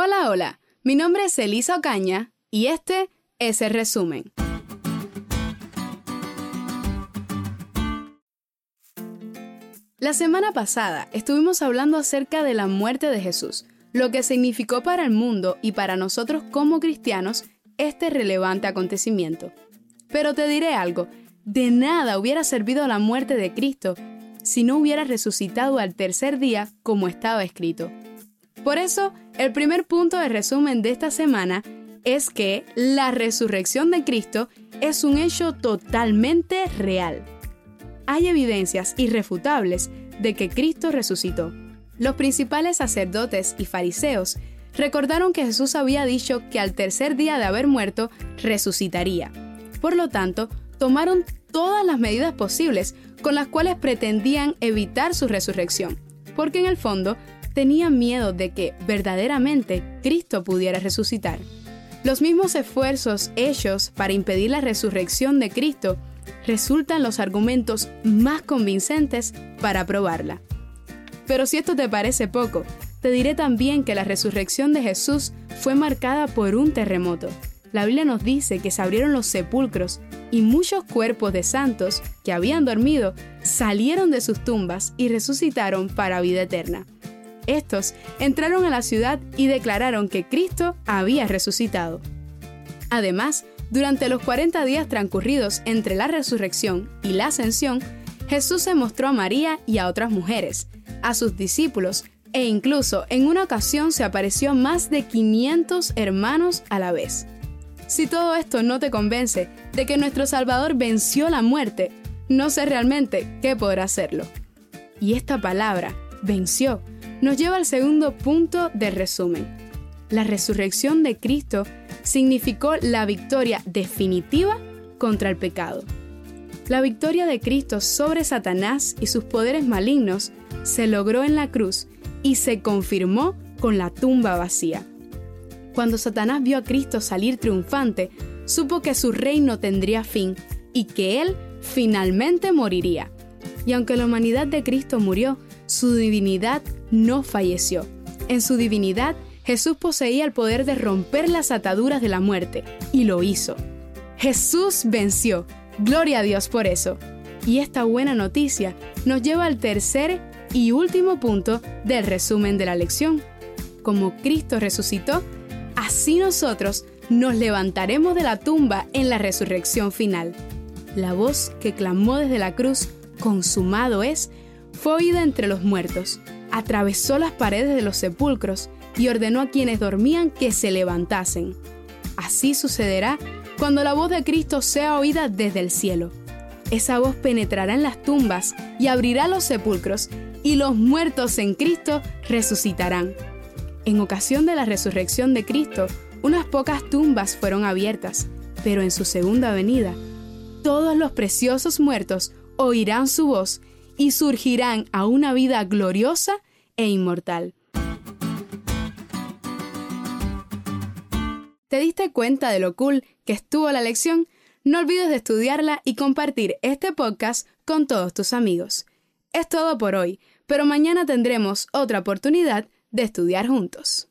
Hola, hola. Mi nombre es Elisa Ocaña y este es el resumen. La semana pasada estuvimos hablando acerca de la muerte de Jesús, lo que significó para el mundo y para nosotros como cristianos este relevante acontecimiento. Pero te diré algo, de nada hubiera servido la muerte de Cristo si no hubiera resucitado al tercer día como estaba escrito. Por eso, el primer punto de resumen de esta semana es que la resurrección de Cristo es un hecho totalmente real. Hay evidencias irrefutables de que Cristo resucitó. Los principales sacerdotes y fariseos recordaron que Jesús había dicho que al tercer día de haber muerto resucitaría. Por lo tanto, tomaron todas las medidas posibles con las cuales pretendían evitar su resurrección, porque en el fondo tenían miedo de que verdaderamente Cristo pudiera resucitar. Los mismos esfuerzos hechos para impedir la resurrección de Cristo resultan los argumentos más convincentes para probarla. Pero si esto te parece poco, te diré también que la resurrección de Jesús fue marcada por un terremoto. La Biblia nos dice que se abrieron los sepulcros y muchos cuerpos de santos que habían dormido salieron de sus tumbas y resucitaron para vida eterna. Estos entraron a la ciudad y declararon que Cristo había resucitado. Además, durante los 40 días transcurridos entre la resurrección y la ascensión, Jesús se mostró a María y a otras mujeres, a sus discípulos, e incluso en una ocasión se apareció más de 500 hermanos a la vez. Si todo esto no te convence de que nuestro Salvador venció la muerte, no sé realmente qué podrá hacerlo. Y esta palabra, venció, nos lleva al segundo punto del resumen. La resurrección de Cristo significó la victoria definitiva contra el pecado. La victoria de Cristo sobre Satanás y sus poderes malignos se logró en la cruz y se confirmó con la tumba vacía. Cuando Satanás vio a Cristo salir triunfante, supo que su reino tendría fin y que él finalmente moriría. Y aunque la humanidad de Cristo murió, su divinidad no falleció. En su divinidad, Jesús poseía el poder de romper las ataduras de la muerte, y lo hizo. Jesús venció. Gloria a Dios por eso. Y esta buena noticia nos lleva al tercer y último punto del resumen de la lección. Como Cristo resucitó, así nosotros nos levantaremos de la tumba en la resurrección final. La voz que clamó desde la cruz, consumado es, fue oída entre los muertos, atravesó las paredes de los sepulcros y ordenó a quienes dormían que se levantasen. Así sucederá cuando la voz de Cristo sea oída desde el cielo. Esa voz penetrará en las tumbas y abrirá los sepulcros, y los muertos en Cristo resucitarán. En ocasión de la resurrección de Cristo, unas pocas tumbas fueron abiertas, pero en su segunda venida, todos los preciosos muertos oirán su voz y surgirán a una vida gloriosa e inmortal. ¿Te diste cuenta de lo cool que estuvo la lección? No olvides de estudiarla y compartir este podcast con todos tus amigos. Es todo por hoy, pero mañana tendremos otra oportunidad de estudiar juntos.